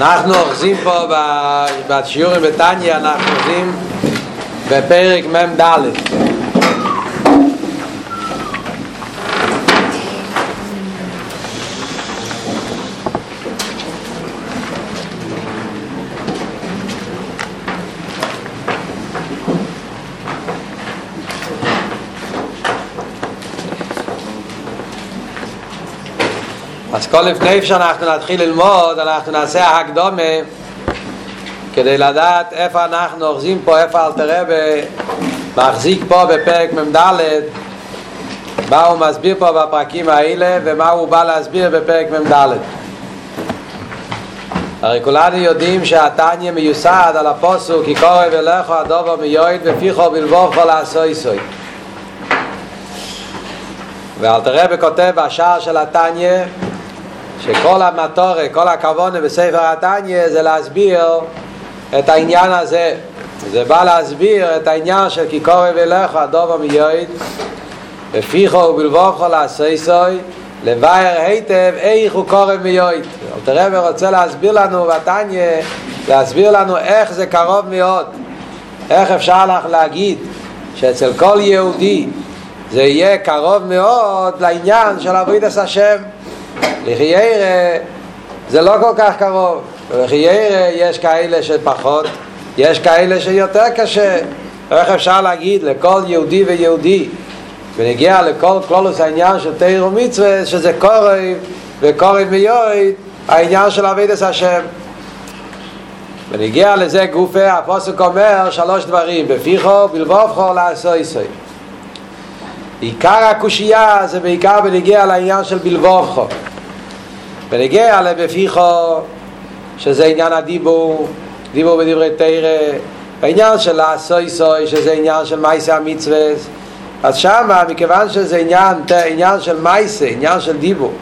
אנחנו אוחזים פה בשיעורים בטניה, אנחנו אוחזים בפרק מ"ד כל לפני שאנחנו נתחיל ללמוד, אנחנו נעשה הקדומה כדי לדעת איפה אנחנו אוחזים פה, איפה אלתר רבי מחזיק פה בפרק מ"ד מה הוא מסביר פה בפרקים האלה ומה הוא בא להסביר בפרק מ"ד. הרי כולנו יודעים שהתניא מיוסד על הפוסוק כי קורא ולכו הדובר מיועד ופיכו בלבובכו לעשוי סוי ואלתר רבי כותב בשער של התניא שכל המטורי, כל הכוונה בספר התניא זה להסביר את העניין הזה. זה בא להסביר את העניין של כי קורא ולך הדובר מיועד ופיחו ובלבוכו לעשי סוי לבייר היטב איך הוא קורא מיועד. אלתר רבי רוצה להסביר לנו בתניא, להסביר לנו איך זה קרוב מאוד. איך אפשר לך להגיד שאצל כל יהודי זה יהיה קרוב מאוד לעניין של עבודת השם. לחיירה זה לא כל כך קרוב. לחיירה יש כאלה שפחות יש כאלה שיותר קשה. איך אפשר להגיד לכל יהודי ויהודי ונגיע לכל כלולוס העניין של תיר ומצווה שזה קורב וקורב מיועד העניין של עבידת השם. ונגיע לזה גופה הפוסק אומר שלוש דברים בפיחו בלבובכו לעשו יסוי עיקר הקושייה זה בעיקר בנגיע לעניין של בלבובכו ונגיע לבפיחו שזה עניין הדיבור דיבור בדברי תרא. העניין של הסוי סוי שזה עניין של מייסה המצווה אז שמה מכיוון שזה עניין, עניין של מייסה, עניין של דיבור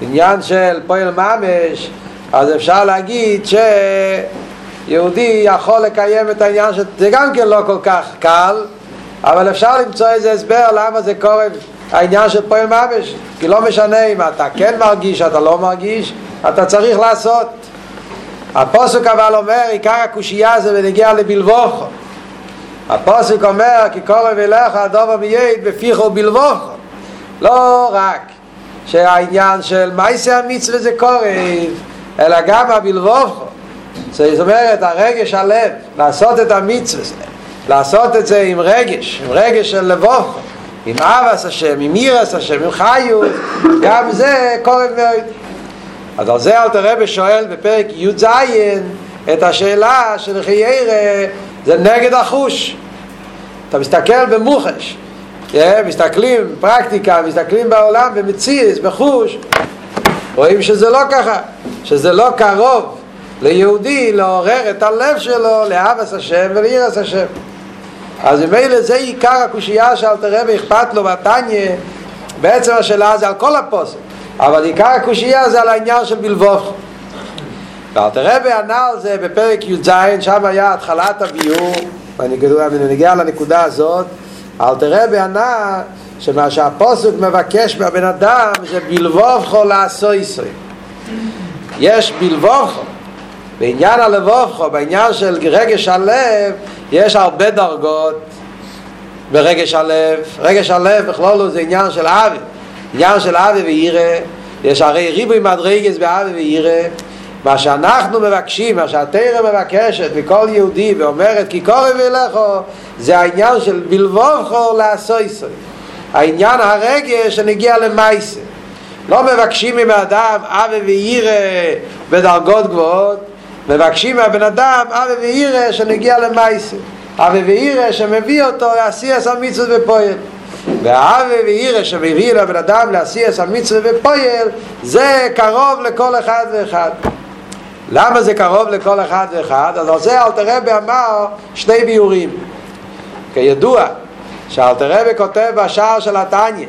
עניין של פועל ממש אז אפשר להגיד שיהודי יכול לקיים את העניין של... זה גם כן לא כל כך קל אבל אפשר למצוא איזה הסבר למה זה קורה העניין של פועל ממש כי לא משנה אם אתה כן מרגיש, אתה לא מרגיש, אתה צריך לעשות. הפוסק אבל אומר, עיקר הקושייה זה בנגיע לבלבוכו. הפוסק אומר, כי קורא אליך הדובר מייד בפיחו בלבוכו. לא רק שהעניין של מייסה המצווה זה קורא, אלא גם הבלבוכו. זאת אומרת, הרגש הלב, לעשות את המצווה, לעשות את זה עם רגש, עם רגש של לבוכו. עם אבס השם, עם אירס השם, עם חיות, גם זה קורב מאוד. אז על זה אלתר רבי שואל בפרק י"ז את השאלה של חיירה, זה נגד החוש. אתה מסתכל במוחש, מסתכלים פרקטיקה, מסתכלים בעולם במציאס, בחוש, רואים שזה לא ככה, שזה לא קרוב ליהודי לעורר את הלב שלו לאבס השם ולאירס השם. אז ממילא זה עיקר הקושייה שאלתר רבי אכפת לו בתניא בעצם השאלה זה על כל הפוסק אבל עיקר הקושייה זה על העניין של בלבוב. ואלתר רבי ענה על זה בפרק י"ז שם היה התחלת הביור ואני נגיע לנקודה הזאת. אלתר רבי ענה שמה שהפוסק מבקש מהבן אדם זה בלבוב חול לעשוי סוי. יש בלבוב חול בעניין הלבובכו, בעניין של רגש הלב, יש הרבה דרגות ברגש הלב. רגש הלב בכלולו זה עניין של אבי. עניין של אבי וירא, יש הרי ריבוי מדרגס באבי וירא. מה שאנחנו מבקשים, מה שהתרא מבקשת מכל יהודי ואומרת כי קורא ולכו, זה העניין של בלבובכו לעשוי סוי. העניין הרגש שנגיע למייסה. לא מבקשים מאדם אבי וירא בדרגות גבוהות, מבקשים מהבן אדם אבי ואירא שנגיע למייסה. אבי ואירא שמביא אותו לעשייה של מצוות ופועל והאבי ואירא שמביא לבן אדם לעשייה של מצוות ופועל זה קרוב לכל אחד ואחד. למה זה קרוב לכל אחד ואחד? אז על זה אלתר רבי אמר שני ביורים כידוע שאלתר רבי כותב בשער של התניא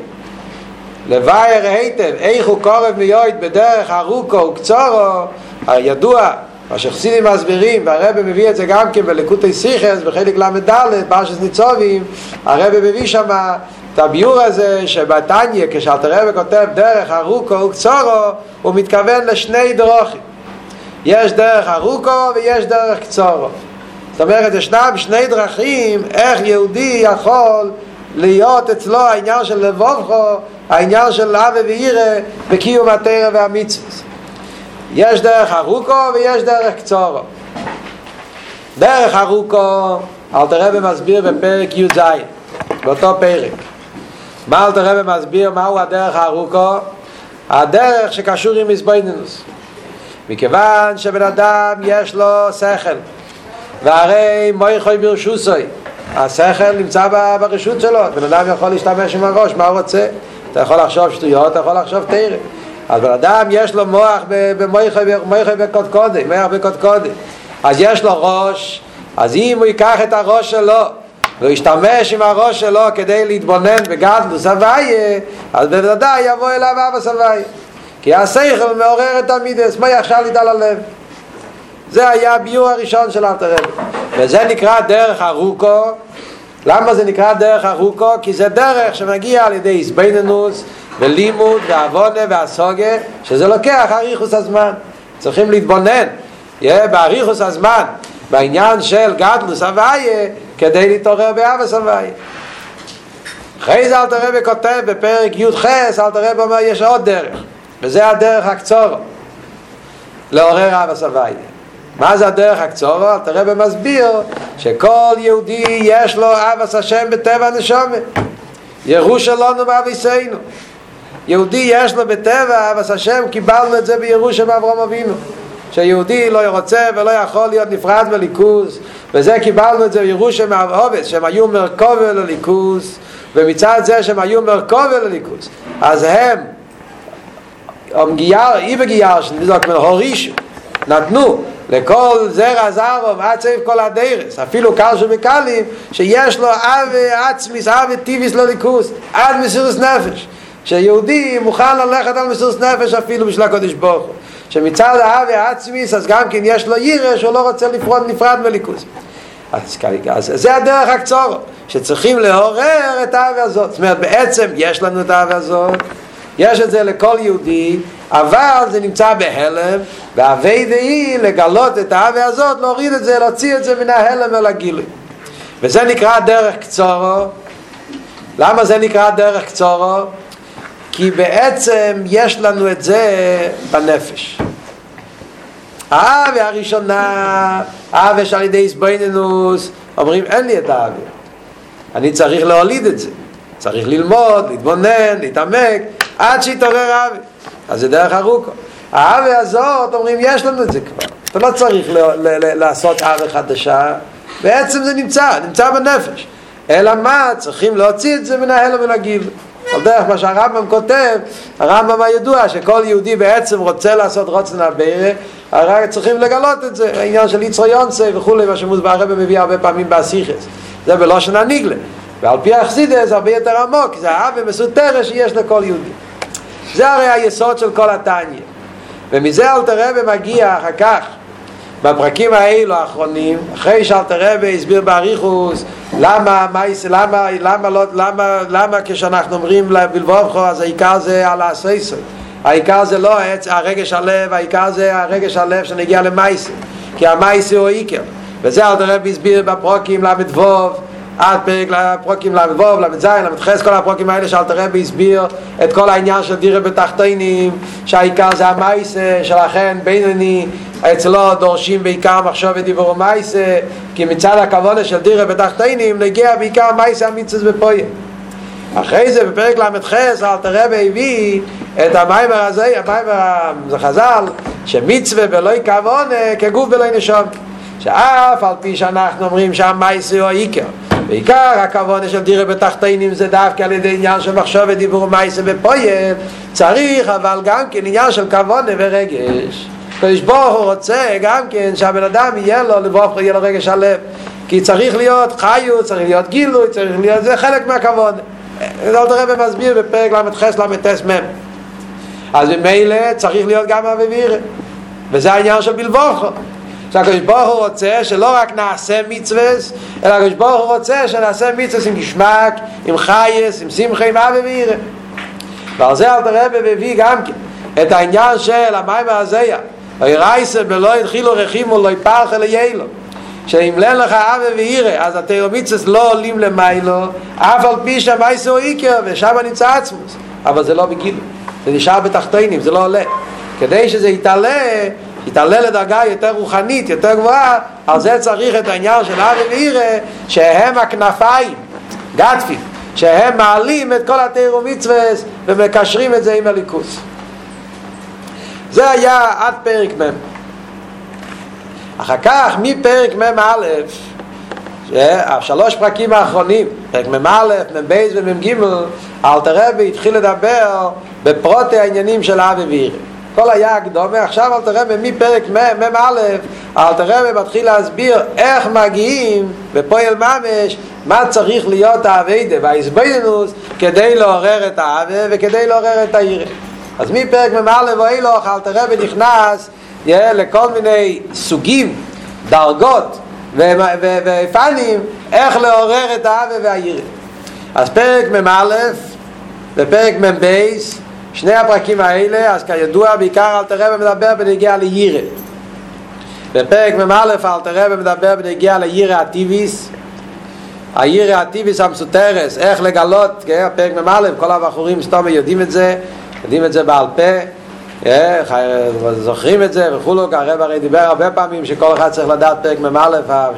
לבייר היטב איך הוא קורב מיועד בדרך ארוכו וקצורו הידוע מה שחסידים מסבירים, והרבא מביא את זה גם כן בלקוטי סיכס, בחלק ל"ד, פרשס ניצובים, הרבא מביא שם את הביור הזה שבתניא, כשאלתר רבא כותב דרך ארוכו וקצורו, הוא מתכוון לשני דרוכים. יש דרך ארוכו ויש דרך קצורו. זאת אומרת, ישנם שני דרכים איך יהודי יכול להיות אצלו העניין של לבובכו, העניין של אבי ואירה בקיום התרא והמצווה. יש דרך ארוכו ויש דרך קצורו. דרך ארוכו, אלתר רבי מסביר בפרק י"ז, באותו פרק. מה אלתר רבי מסביר מהו הדרך הארוכו? הדרך שקשור עם מזבנינוס. מכיוון שבן אדם יש לו שכל, והרי מויכוי ברשוסוי, השכל נמצא ברשות שלו, בן אדם יכול להשתמש עם הראש, מה הוא רוצה? אתה יכול לחשוב שטויות, אתה יכול לחשוב תרא. אז בן אדם יש לו מוח במויכוי בקודקודי, מוח בקודקודי. אז יש לו ראש, אז אם הוא ייקח את הראש שלו והוא ישתמש עם הראש שלו כדי להתבונן בגדלוס הוויה, אז בוודאי יבוא אליו אבא סבייה. כי השכל מעורר את המידס, מה יחשב לי על הלב? זה היה הביור הראשון של אלתר רבי. וזה נקרא דרך ארוכו. למה זה נקרא דרך ארוכו? כי זה דרך שמגיע על ידי הסביננוס ולימוד ועוונה והסוגה, שזה לוקח אריכוס הזמן. צריכים להתבונן. יהיה באריכוס הזמן, בעניין של גדלוס הוויה, כדי להתעורר באבס הוויה. אחרי זה אלתר רבי כותב בפרק י"ח, אלתר רבי אומר יש עוד דרך, וזה הדרך הקצור לעורר אבס הוויה. מה זה הדרך הקצורו? אלתר רבי מסביר שכל יהודי יש לו אבס השם בטבע הנשומת. ירוש אלונו ואביסנו. יהודי יש לו בטבע אבס השם, קיבלנו את זה בירוש מאברהם אבינו. שיהודי לא רוצה ולא יכול להיות נפרד בליכוז וזה קיבלנו את זה בירושה מהעובס שהם היו מרכובה לליכוז. ומצד זה שהם היו מרכובה לליכוז אז הם גייר, אי בגייר, שנזוק הורישו נתנו לכל זרע זרעו עד סעיף כל הדרס. אפילו קל שבקלים שיש לו אב עצמיס, אב טיביס לליכוז עד מסירוס נפש שיהודי מוכן ללכת על מסירוס נפש אפילו בשביל הקודש ברוך הוא. שמצד האב העצמיס אז גם כן יש לו ירא שהוא לא רוצה לפרוד נפרד מליכוז. אז, אז זה הדרך הקצור שצריכים לעורר את האב הזאת. זאת אומרת בעצם יש לנו את האב הזאת יש את זה לכל יהודי אבל זה נמצא בהלם והווי דהי לגלות את האב הזאת להוריד את זה להוציא את זה מן ההלם אל הגילוי. וזה נקרא דרך קצורו. למה זה נקרא דרך קצורו? כי בעצם יש לנו את זה בנפש. האווה הראשונה, האווה שעל ידי סבויננוס, אומרים אין לי את האווה. אני צריך להוליד את זה. צריך ללמוד, להתבונן, להתעמק, עד שיתעורר האווה. אז זה דרך ארוכה. האווה הזאת, אומרים, יש לנו את זה כבר. אתה לא צריך ל- ל- ל- לעשות אווה חדשה, בעצם זה נמצא, נמצא בנפש. אלא מה? צריכים להוציא את זה מן ההלם ולהגיב. על דרך מה שהרמב"ם כותב, הרמב"ם הידוע שכל יהודי בעצם רוצה לעשות רוצן הבירה, הרי צריכים לגלות את זה, העניין של יצרו יונסה וכולי, מה שמוסבר מביא הרבה פעמים באסיכס. זה בלושן הניגלה. ועל פי החסידה זה הרבה יותר עמוק, זה האווה מסותרת שיש לכל יהודי. זה הרי היסוד של כל התניא. ומזה אלתר רבי מגיע אחר כך בפרקים האלו האחרונים, אחרי שאלתר רבי הסביר באריכוס למה, למה, למה, לא, למה, למה כשאנחנו אומרים בלבובכו אז העיקר זה על הסייסוי. העיקר זה לא הרגש הלב, העיקר זה הרגש הלב שנגיע למייסי כי המייסי הוא עיקר. וזה אלתר רבי הסביר בפרוקים ל"ו עד פרק לפרוקים ל"ו, ל"ז, ל"ח, כל הפרוקים האלה שאלתר רבי הסביר את כל העניין של דירה בתחתינים, שהעיקר זה המייסה, שלכן בינוני, אצלו דורשים בעיקר מחשוב ודיבור ומייסה, כי מצד הכוונה של דירה בתחתינים נגיע בעיקר מייסה המצווה בפויה. אחרי זה בפרק ל"ח אלתר רבי הביא את המיימר הזה, המיימר זה חז"ל, שמצווה בלוי כוונה כגוף בלוי נשום. שאף על פי שאנחנו אומרים שהמייסה הוא העיקר בעיקר הכוונה של דירה בתחתינים זה דווקא על ידי עניין של מחשב ודיבור מייסה ופועל צריך אבל גם כן עניין של כוונה ורגש. קדוש ברוך הוא רוצה גם כן שהבן אדם יהיה לו לבוך יהיה לו רגש הלב כי צריך להיות חיות, צריך להיות גילוי, צריך להיות, זה חלק מהכוונה זה עוד הרב מסביר בפרק ל"ח ל"ס מ' אז ממילא צריך להיות גם אביביר וזה העניין של בלבוכו שהקדוש ברוך הוא רוצה שלא רק נעשה מצווה, אלא הקדוש ברוך הוא רוצה שנעשה מצווה עם גשמק, עם חייס, עם שמחה, עם אבי ואירה. ועל זה אל תראה מביא גם כן את העניין של המיימר הזה, אוי רייסה בלא התחילו רחימו לא יפרח אלה יאילו שאם לן לך אבה ואירה אז התאומיצס לא עולים למיילו אף על פי שם אייסו איקר ושם נמצא עצמוס אבל זה לא בגילו זה נשאר בתחתינים, זה לא עולה כדי שזה יתעלה יתעלה לדרגה יותר רוחנית, יותר גבוהה על זה צריך את העניין של אבי ואירה שהם הכנפיים, גדפים שהם מעלים את כל התירו מצווס ומקשרים את זה עם הליכוס. זה היה עד פרק מ' אחר כך מפרק מ"א השלוש פרקים האחרונים פרק מ"א, מ"ב ומ"ג אלתר רבי התחיל לדבר בפרוטי העניינים של אבי ואירי כל היה הקדומה, עכשיו אלתר רבי מפרק מ"א אלתר רבי מתחיל להסביר איך מגיעים בפועל ממש מה צריך להיות האביידה והאיזבנינוס כדי לעורר את האבה וכדי לעורר את העירה אז מפרק מ"א ואילוך אלתר רבי נכנס לכל מיני סוגים, דרגות ופנים איך לעורר את האבה והעירה אז פרק מ"א ופרק מ"ב שני הפרקים האלה, אז כידוע בעיקר אל תראה ומדבר בנגיע לירא. בפרק מ"א אל תראה ומדבר בנגיע לירא הטיביס. הירא הטיביס המסותרס, איך לגלות, כן, פרק מ"א, כל הבחורים סתום יודעים את זה, יודעים את זה בעל פה זוכרים את זה וכולו, הרב הרי דיבר הרבה פעמים שכל אחד צריך לדעת פרק מ"א,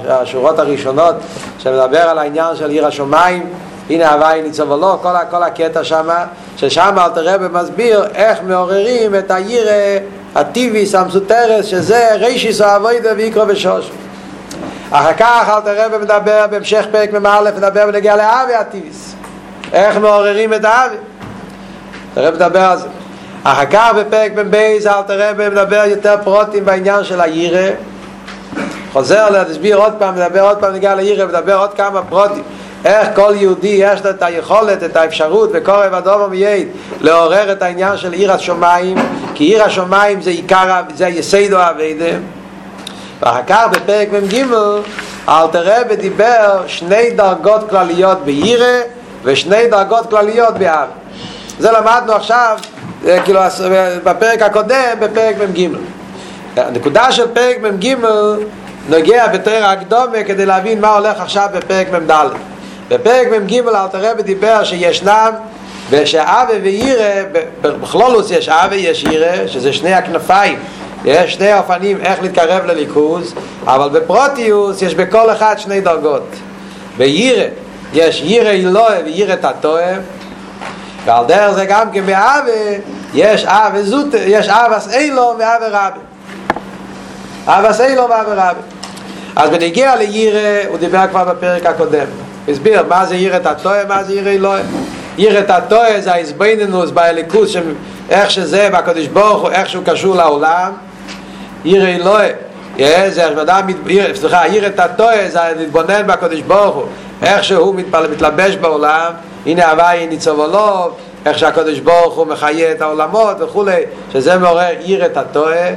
השורות הראשונות שמדבר על העניין של עיר השמיים הנה הוואי ניצוב ולא, כל, כל הקטע שם, ששם אלתר רבי מסביר איך מעוררים את העיר הטיביס המסותרס, שזה רישיס האבוידה ויקרו ושוש. אחר כך אלתר רבי מדבר בהמשך פרק מ"א, מדבר ונגיע לאבי הטיביס. איך מעוררים את האבי. הרב מדבר על זה. אחר כך בפרק מ"ב אלתר רבי מדבר יותר פרוטים בעניין של הירא. חוזר להסביר עוד פעם, מדבר עוד פעם נגיע לירא, מדבר עוד כמה פרוטים. איך כל יהודי יש לו את היכולת, את האפשרות, וקורא אדומו מייד, לעורר את העניין של עיר השמיים, כי עיר השמיים זה עיקר, זה יסיידו אביידה. ואחר כך בפרק מ"ג, אלתר רבי דיבר שני דרגות כלליות בירא ושני דרגות כלליות באב. זה למדנו עכשיו, כאילו, בפרק הקודם, בפרק מ"ג. הנקודה של פרק מ"ג נוגע בתר הקדומה כדי להבין מה הולך עכשיו בפרק מ"ד. בפרק מ"ג אלתר רבי דיבר שישנם ושאבה וירא, בכלולוס יש אבה יש ירא, שזה שני הכנפיים. יש שני אופנים איך להתקרב לליכוז אבל בפרוטיוס יש בכל אחד שני דרגות. בירא יש ירא אלוהה וירא תתוה ועל דרך זה גם כן באבה יש אבה זוט, יש אבס אילו ואבה רבי אבס אילו ואבה רבי אז בנגיע לירא הוא דיבר כבר בפרק הקודם הסביר מה זה יראת התועה, מה זה ירא אלוהים. יראת התועה זה ההסבינינוס באליקוס, איך שזה בקדוש ברוך הוא, איך שהוא קשור לעולם. ירא אלוהים, זה אדם, סליחה, יראת התועה זה להתבונן בקדוש ברוך הוא, איך שהוא מתלבש בעולם, הנה הוואי ניצוב עולוב, איך שהקדוש ברוך הוא מחיה את העולמות וכולי, שזה מעורר יראת התועה.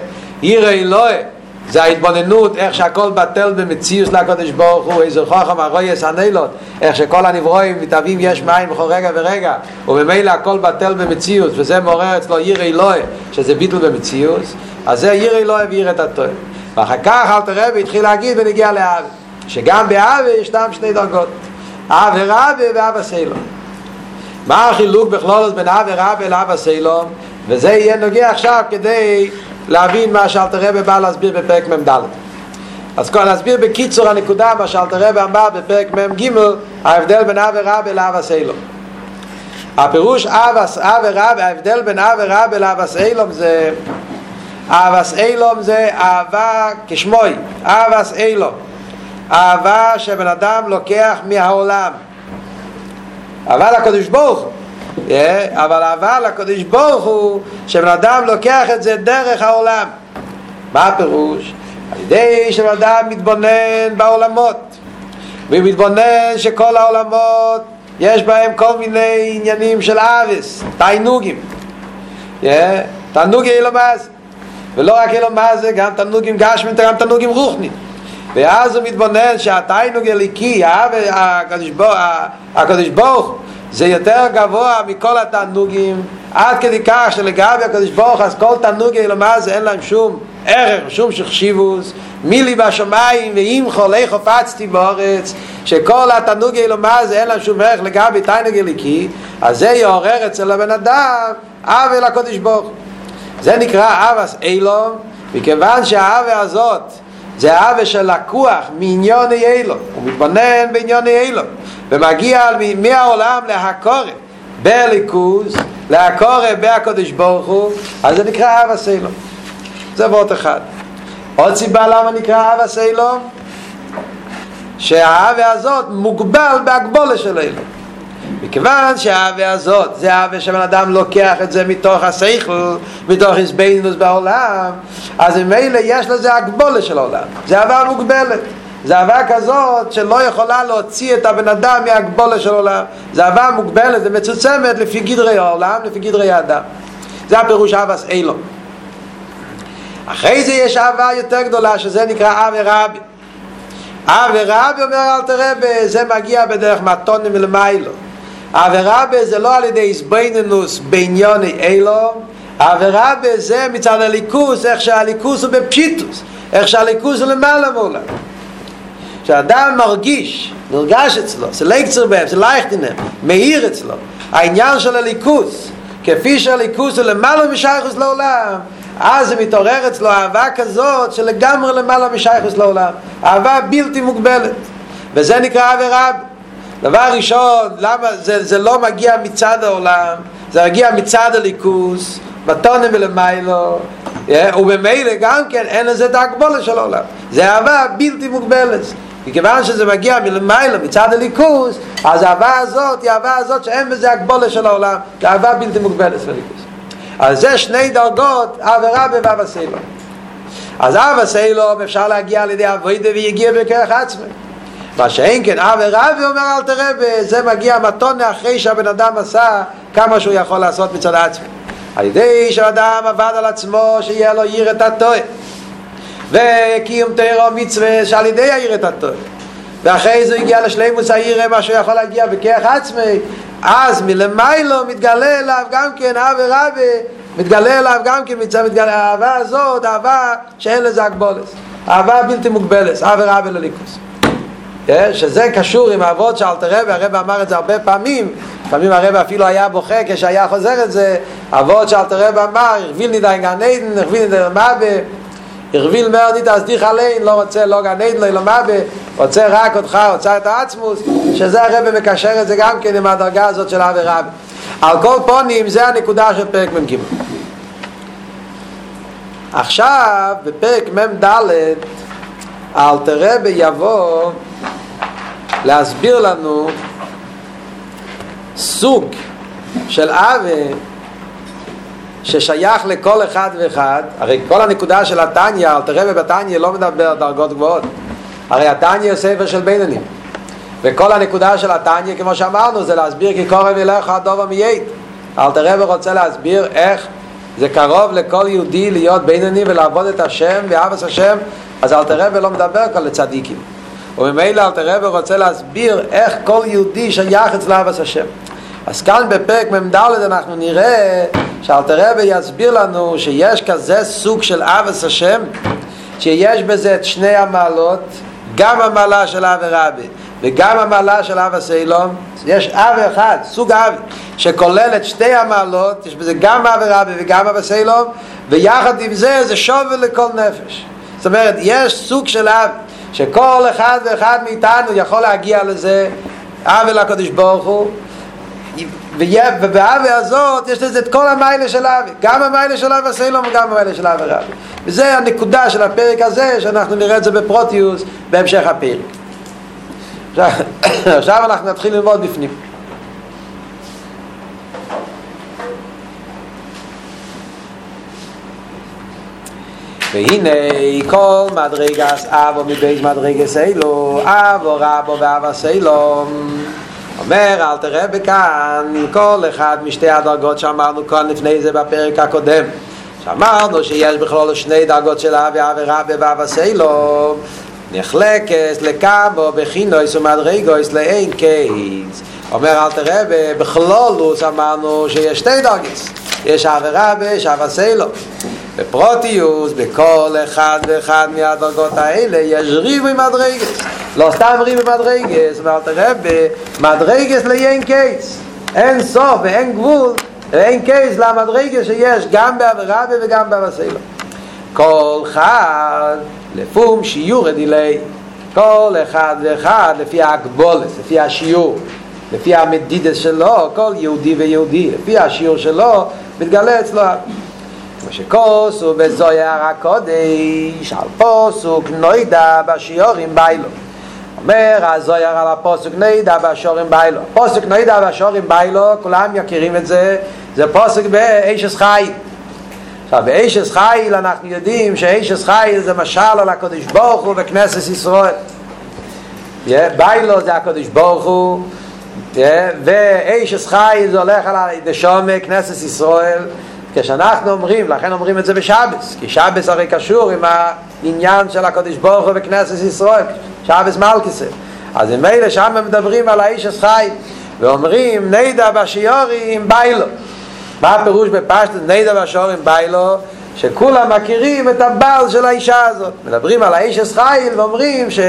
יראה עילאה זה ההתבוננות, איך שהכל בטל במציאות לקדוש ברוך הוא, איזהו חכם הרואה את הנולד, איך שכל הנבראים מתהווים יש מאין בכל רגע ורגע, וממילא הכל בטל במציאות, וזה מעורר אצלו יראה עילאה, שזה ביטל במציאות, אז זה יראה עילאה ויראה תתאה. ואחר כך אלתר רבי התחיל להגיד בנוגע לאהבה, שגם באהבה ישנם שני דרגות, אהבה רבה ואהבת עולם. מה החילוק בכללות בין אהבה רבה לאהבת עולם? וזה יהיה נוגע עכשיו כדי להבין מה שאלתר רבי בא להסביר בפרק מ"ד. אז כבר להסביר בקיצור הנקודה מה שאלתר רבי אמר בפרק מ"ג ההבדל בין אהבה רבה לאהבת עולם. הפירוש אהבה רבה, ההבדל בין אהבה רבה לאהבת עולם זה אהבת עולם זה אהבה כשמוי, אב אסיילום אהבה שבן אדם לוקח מהעולם אהבה לקדוש ברוך הוא אבל אבל הקדוש ברוך הוא שבן אדם לוקח את זה דרך העולם. מה הפירוש? על ידי שבן אדם מתבונן בעולמות. ומתבונן שכל העולמות יש בהם כל מיני עניינים של אבס, תענוגים. תענוגי אילומאז ולא רק אילומאז, גם תענוגים גשמים, גם תענוגים רוחני ואז הוא מתבונן שהתענוג אליקי, הקדוש ברוך זה יותר גבוה מכל התענוגים. עד כדי כך שלגבי הקדוש ברוך אז כל תענוגי למעשה אין להם שום ערך, שום שחשיבוס, מילי בשמיים ואם חולי חופצתי באורץ, שכל התנוג אלומה זה אין להם שום ערך לגבי תיינג אליקי, אז זה יעורר אצל הבן אדם עוול הקודש ברוך זה נקרא אבס אילום, מכיוון שהאווה הזאת זה האווה של לקוח מעניוני אילום, הוא מתבונן בעניוני אילום, ומגיע מהעולם להקורא בליכוז, להקורא בהקודש ברוך הוא, אז זה נקרא אבס אילום. זה וורט אחד. עוד סיבה למה נקרא אבס אילום? שהאהבה הזאת מוגבל בהגבולה של אילום. מכיוון שהאהבה הזאת זה האהבה שבן אדם לוקח את זה מתוך השכל, מתוך הסבינוס בעולם, אז ממילא יש לזה הגבולה של העולם. זה אהבה מוגבלת. זה אהבה כזאת שלא יכולה להוציא את הבן אדם מהגבולה של העולם. זה אהבה מוגבלת ומצוצמת לפי גדרי העולם, לפי גדרי האדם. זה הפירוש אהבס אילום. אחרי זה יש אהבה יותר גדולה שזה נקרא אהבה רבי. אהבה רבי אומר אל תראה, זה מגיע בדרך מתונים מלמיילו. עבירה בזה לא על ידי הסביננוס בעניוני אילו, עבירה בזה מצד הליכוס, איך שהליכוס הוא בפשיטוס, איך שהליכוס הוא למעלה מעולם. כשאדם מרגיש, נרגש אצלו, זה ליקצר בהם, זה לייכטינם, מאיר אצלו, העניין של הליכוס, כפי שהליכוס הוא למעלה משייכוס לעולם, אז זה מתעורר אצלו אהבה כזאת שלגמרי למעלה משייכוס לעולם, אהבה בלתי מוגבלת, וזה נקרא עבירה דבר ראשון, למה זה, זה לא מגיע מצד העולם, זה מגיע מצד הליכוס, בתונים ולמיילו, ובמילא גם כן אין לזה את ההגבולה של העולם. זה אהבה בלתי מוגבלת. מכיוון שזה מגיע מלמיילו, מצד הליכוס, אז האהבה הזאת היא האהבה הזאת שאין בזה הגבולה של העולם, כי אהבה בלתי מוגבלת של הליכוס. אז זה שני דרגות, אהבה רבה ואהבה סיילום. אז אהבה סיילום אפשר להגיע על ידי אבוידה ויגיע בכרך עצמי. מה שאין כן אב ורבי אומר אל תראה וזה מגיע מתונה אחרי שהבן אדם עשה כמה שהוא יכול לעשות מצד עצמו על ידי שאדם עבד על עצמו שיהיה לו ייר את הטועה וקיום תירו מצווה שעל ידי ייר את הטועה ואחרי זה הגיע לשלימוס העיר מה שהוא יכול להגיע בכיח עצמי אז מלמיילו מתגלה אליו גם כן אב ורבי מתגלה אליו גם כן מצד מתגלה האהבה הזאת אהבה שאין לזה הגבולס אהבה בלתי מוגבלת אב ורבי לליכוס. שזה קשור עם האבות של אלתר רבי, הרבי אמר את זה הרבה פעמים, לפעמים הרבי אפילו היה בוכה כשהיה חוזר את זה, אבות של אלתר רבי אמר, הרביל נידה גן עדן, הרביל נידה מבה, הרביל מר נידה אסדיך עליין, לא רוצה לא גן עדן, לא מבה, רוצה רק אותך, רוצה את העצמוס, שזה הרבי מקשר את זה גם כן עם הדרגה הזאת של אבי רבי. על כל פונים זה הנקודה של פרק מ"ג. עכשיו בפרק מ"ד אלתר רבי יבוא להסביר לנו סוג של עוול ששייך לכל אחד ואחד, הרי כל הנקודה של התניא, אל תראה בבתניא לא מדבר על דרגות גבוהות, הרי התניא הוא ספר של בינונים, וכל הנקודה של התניא, כמו שאמרנו, זה להסביר כי קורב אליך הדובר מייט. אל תראה ורוצה להסביר איך זה קרוב לכל יהודי להיות בינוני ולעבוד את השם ואהבס השם, אז אל תראה ולא מדבר כל לצדיקים. וממילא אלתר רבי רוצה להסביר איך כל יהודי שייך אצל אבס השם. אז כאן בפרק מ"ד אנחנו נראה שאלתר רבי יסביר לנו שיש כזה סוג של אבס השם שיש בזה את שני המעלות גם המעלה של אבי רבי וגם המעלה של אבא סיילום יש אבי אחד, סוג אבי שכולל את שתי המעלות יש בזה גם אבי רבי וגם אבא סיילום ויחד עם זה זה שובל לכל נפש. זאת אומרת יש סוג של אבי שכל אחד ואחד מאיתנו יכול להגיע לזה. אבי לקדוש ברוך הוא ובאבי הזאת יש לזה את כל המיילה של אבי גם המיילה של אבי הסילום וגם המיילה של אבי רבי. וזה הנקודה של הפרק הזה שאנחנו נראה את זה בפרוטיוס בהמשך הפרק. עכשיו אנחנו נתחיל ללמוד בפנים. והנה כל מדרגס אבו מבייס מדרגס אילו אבו רבו ואבו סיילום אומר אל תראה בכאן כל אחד משתי הדרגות שאמרנו כאן לפני זה בפרק הקודם. שאמרנו שיש בכלול שני דרגות של אבי אבי רבי ואבו סיילום נחלקס לקאבו בחינויס ומדרגויס לאין קייס. אומר אל תראה בכלולוס אמרנו שיש שתי דרגס יש אהבה רבה יש אהבת עולם בפרטיות, בכל אחד ואחד מהדרגות האלה יש ריבוי מדרגות. לא סתם ריבוי מדרגות, אבל הרבה מדרגות לאין קץ. אין סוף ואין גבול ואין קץ למדרגות שיש גם באהבה רבה וגם באהבת עולם. כל אחד לפום שיעור דיליה. כל אחד ואחד לפי ההגבלות, לפי השיעור, לפי המדידס שלו, כל יהודי ויהודי, לפי השיעור שלו, מתגלה אצלו. כמו שכוסו בזויר הקודש, על פוסוק נוידה בשיעורים ביילו. אומר הזויר על הפוסוק נוידה בשיעורים ביילו. פוסוק נוידה בשיעורים ביילו, כולם יכירים את זה, זה פוסק באישס חי. עכשיו באישס חיל אנחנו יודעים שאישס חיל זה משל על הקודש ברוך הוא בכנסת ישראל ביילו זה הקודש ברוך הוא ואישס חיל זה הולך על הדשום כנסת ישראל כשאנחנו אומרים, לכן אומרים את זה בשבס כי שבס הרי קשור עם העניין של הקודש ברוך הוא בכנסת ישראל שבס מלכסה אז אם אלה שם מדברים על האישס חיל ואומרים נדע בשיורים ביילו. מה הפירוש בפשטות נדע בשורים ביילו שכולם מכירים את הבעל של האישה הזאת. מדברים על האיש אסחייל ואומרים ש...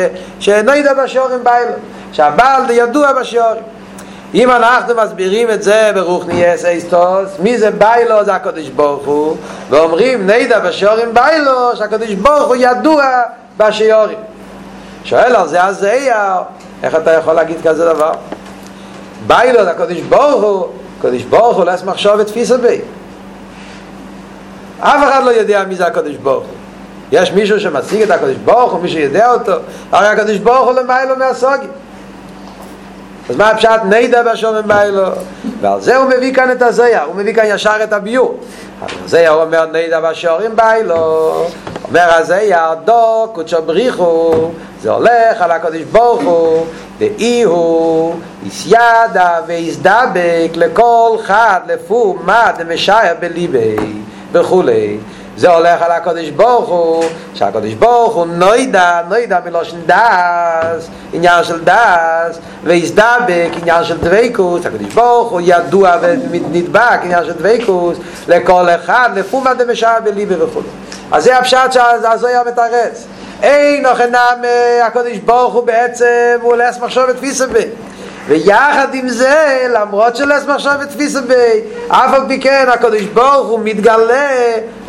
שנדע בשורים ביילו. שהבעל ידוע בשורים אם אנחנו מסבירים את זה ברוך נהיה סייסטוס מי זה ביילו? זה הקודש ברוך הוא. ואומרים נדע בשורים ביילו שהקודש ברוך הוא ידוע בשיורים שואל על זה זה איך אתה יכול להגיד כזה דבר? ביילו זה הקודש ברוך הוא הקדוש ברוך הוא לא יסמך שוב את תפיסה בי. אף אחד לא יודע מי זה הקדוש ברוך הוא. יש מישהו שמשיג את הקדוש ברוך הוא, מישהו יודע אותו הרי הקדוש ברוך הוא למיילו מהסוגי אז מה הפשט? נדע בשום למיילו ועל זה הוא מביא כאן את הזיה הוא מביא כאן ישר את הביור. זה הוא אומר נדע בשורים ביילו אומר הזיה דו קודשו בריחו זה הולך על הקדוש ברוך הוא ואי הוא יסיידה ויסדבק לכל חד לפו מה דמשאיה בליבי וכולי. זה הולך על הקודש ברוך הוא שהקודש ברוך הוא נוידה נוידה מלושן דס עניין של דס ויסדבק עניין של דוויקוס הקודש ברוך הוא ידוע ונדבק עניין של דוויקוס לכל אחד לפו מה דמשאיה בליבי וכולי. אז זה הפשט שהזויה מתרץ. אין אוכל נעמה הקודש ברוך הוא בעצם הוא לס מחשוב את תפיסה בי ויחד עם זה למרות שלס מחשוב את תפיסה בי אף על פי כן הקודש ברוך הוא מתגלה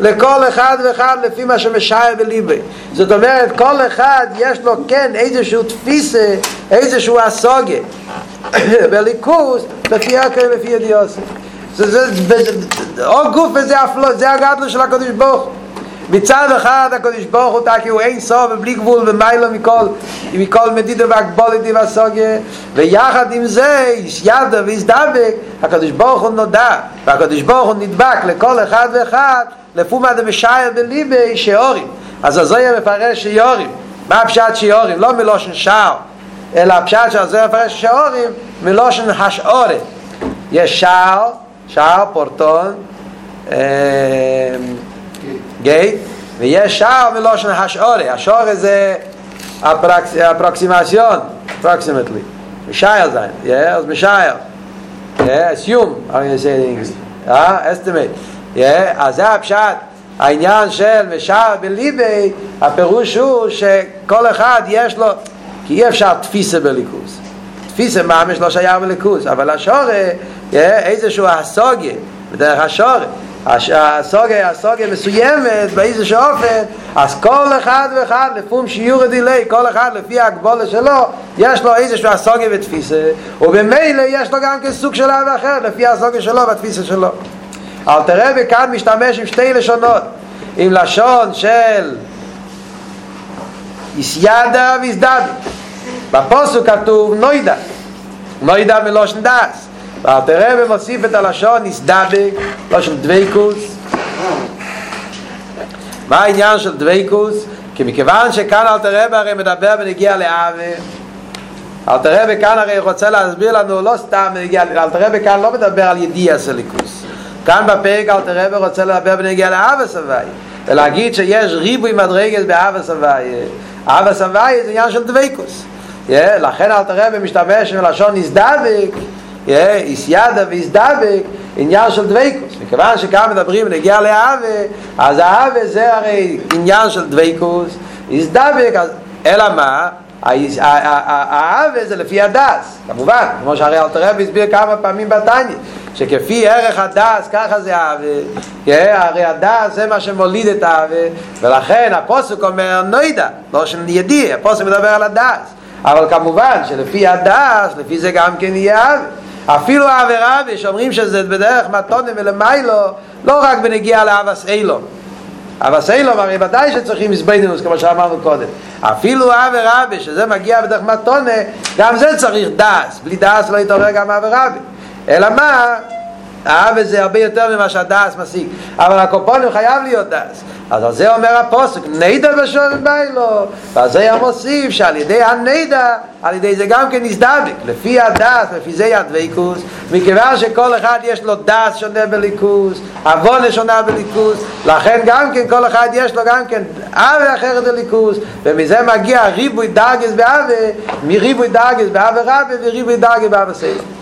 לכל אחד ואחד לפי מה שמשאר בליבי זאת אומרת כל אחד יש לו כן איזשהו תפיסה איזשהו הסוגה בליכוס לפי הקר לפי ידיעוסי זה, זה, זה, או גוף וזה אפלו, זה הגדלו של הקודש ברוך הוא מצד אחד הקדוש ברוך הוא תקי הוא אין סוף ובלי גבול ומיילו מכל מכל מדידה והגבולת והסוגיה. ויחד עם זה יש ידע ויסדבק הקדוש ברוך הוא נודע והקדוש ברוך הוא נדבק לכל אחד ואחד לפומה דמשאיר בליבי שיעורים אז הזויה מפרש שיעורים מה הפשט שיעורים? לא מלושן שער אלא הפשט שהזויה מפרש שיעורים מלושן השעורת. יש שער, שער פורטון גייט ויש שער מלושן השעורה השעורה זה אפרוקסימציון approximately. משער זין yeah, אז משער yeah, assume how you say in English. uh, estimate. yeah, אז זה הפשט. העניין של משער בליבי הפירוש הוא שכל אחד יש לו כי אי אפשר תפיסה בליכוס תפיסה ממש לא שייך בליכוס אבל השעורה yeah, איזשהו הסוגיה בדרך השעורה הסוגה, הסוגה מסוימת באיזה שאופן אז כל אחד ואחד לפום שיעור הדילי כל אחד לפי ההגבולה שלו יש לו איזשהו הסוגה ותפיסה ובמילא יש לו גם כסוג של אהבה אחר לפי הסוגה שלו והתפיסה שלו. אל תראה וכאן משתמש עם שתי לשונות עם לשון של איסיידה ואיסדדה בפוסו כתוב נוידה נוידה מלושן דס ואלתר רבי מוסיף את הלשון נסדבק, לשון דוויקוס. מה העניין של דוויקוס? כי מכיוון שכאן אלתר רבי הרי מדבר ונגיע לאווה, אלתר רבי כאן הרי רוצה להסביר לנו לא סתם אלתר רבי כאן לא מדבר על ידיע סליקוס. כאן בפרק אלתר רבי רוצה לדבר ונגיע לאווה סבי, ולהגיד שיש ריבוי מדרגת באווה סבי. אווה סבי זה עניין של דוויקוס. לכן אלתר רבי משתמש עם לשון נסדבק, איס ידה ואיס דבק עניין של דביקות. מכיוון שכאן מדברים בנוגע לאהבה, אז האהבה זה הרי עניין של דביקות, יזדבק, אלא מה? האהבה זה לפי הדעת, כמובן, כמו שהרי אלתר רבי הסביר כמה פעמים בתניא, שכפי ערך הדעת ככה זה אהבה, הרי הדעת זה מה שמוליד את האהבה, ולכן הפסוק אומר נודע, לשון ידיעה, הפסוק מדבר על הדעת, אבל כמובן שלפי הדעת, לפי זה גם כן יהיה אהבה. אפילו אהבה רבה שאומרים שזה בדרך מתונה ולמיילו לא רק בנוגע לאהבת עולם אהבת עולם הרי ודאי שצריכים התבוננות כמו שאמרנו קודם. אפילו אהבה רבה שזה מגיע בדרך מתונה גם זה צריך דעת בלי דעת לא יתעורר גם אהבה רבה אלא מה האהבה זה הרבה יותר ממה שהדעת משיג. אבל על כל פנים חייב להיות דעת אז על זה אומר הפסוק נודע בשערים בעלה ועל זה המוסיף שעל ידי הנידע על ידי זה גם כן נסדבק לפי הדס, לפי זה ידוויקוס מכיוון שכל אחד יש לו דס שונה בליכוס אבונה שונה בליכוס לכן גם כן כל אחד יש לו גם כן אבי אחרת בליכוס ומזה מגיע ריבוי דרגס באבי מריבוי דרגס באבי רבי וריבוי דרגס באבי סלם